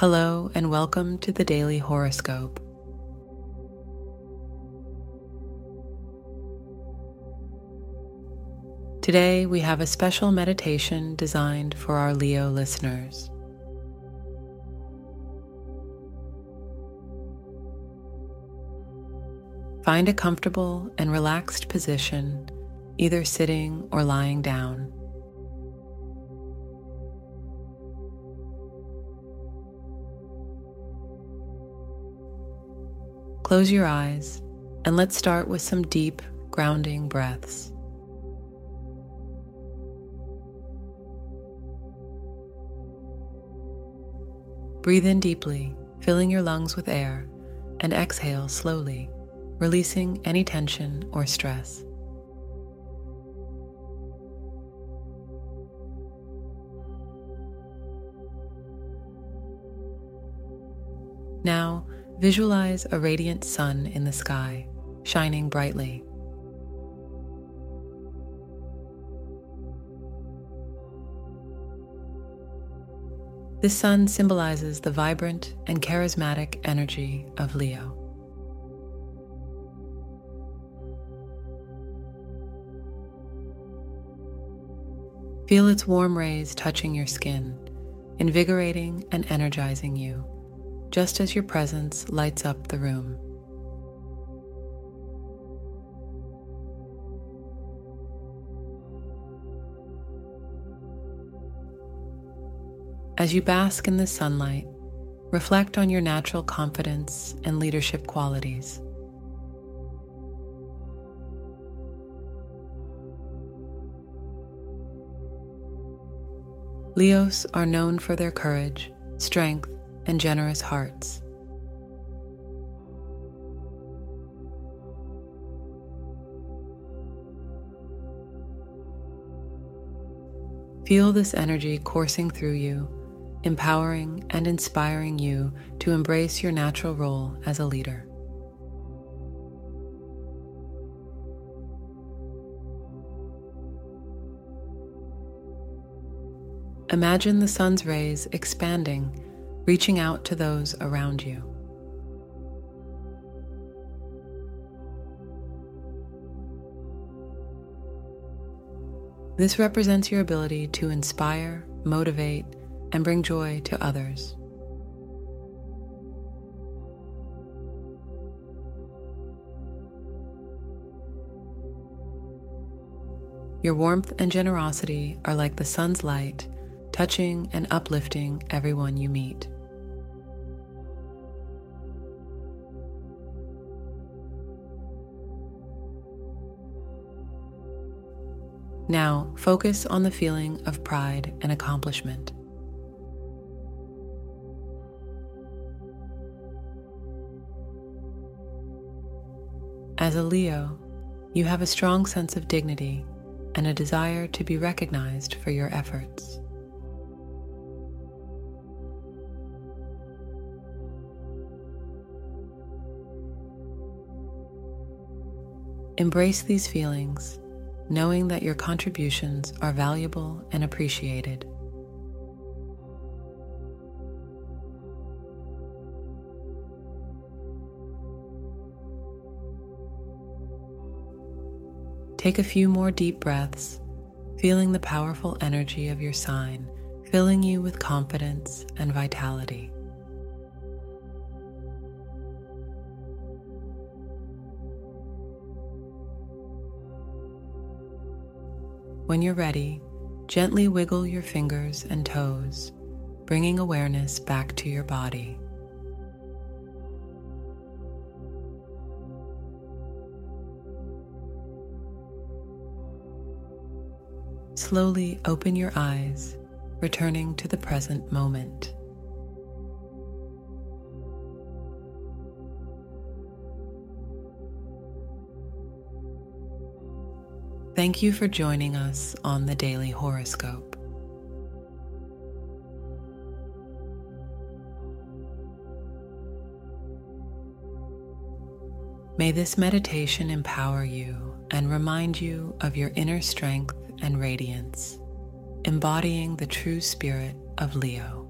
Hello, and welcome to the Daily Horoscope. Today, we have a special meditation designed for our Leo listeners. Find a comfortable and relaxed position, either sitting or lying down. Close your eyes and let's start with some deep, grounding breaths. Breathe in deeply, filling your lungs with air, and exhale slowly, releasing any tension or stress. Now, Visualize a radiant sun in the sky, shining brightly. This sun symbolizes the vibrant and charismatic energy of Leo. Feel its warm rays touching your skin, invigorating and energizing you just as your presence lights up the room. As you bask in the sunlight, reflect on your natural confidence and leadership qualities. Leos are known for their courage, strength, and generous hearts. Feel this energy coursing through you, empowering and inspiring you to embrace your natural role as a leader. Imagine the sun's rays expanding reaching out to those around you. This represents your ability to inspire, motivate, and bring joy to others. Your warmth and generosity are like the sun's light touching and uplifting everyone you meet. Now, focus on the feeling of pride and accomplishment. As a Leo, you have a strong sense of dignity and a desire to be recognized for your efforts. Embrace these feelings, knowing that your contributions are valuable and appreciated. Take a few more deep breaths, feeling the powerful energy of your sign filling you with confidence and vitality. When you're ready, gently wiggle your fingers and toes, bringing awareness back to your body. Slowly open your eyes, returning to the present moment. Thank you for joining us on the Daily Horoscope. May this meditation empower you and remind you of your inner strength and radiance, embodying the true spirit of Leo.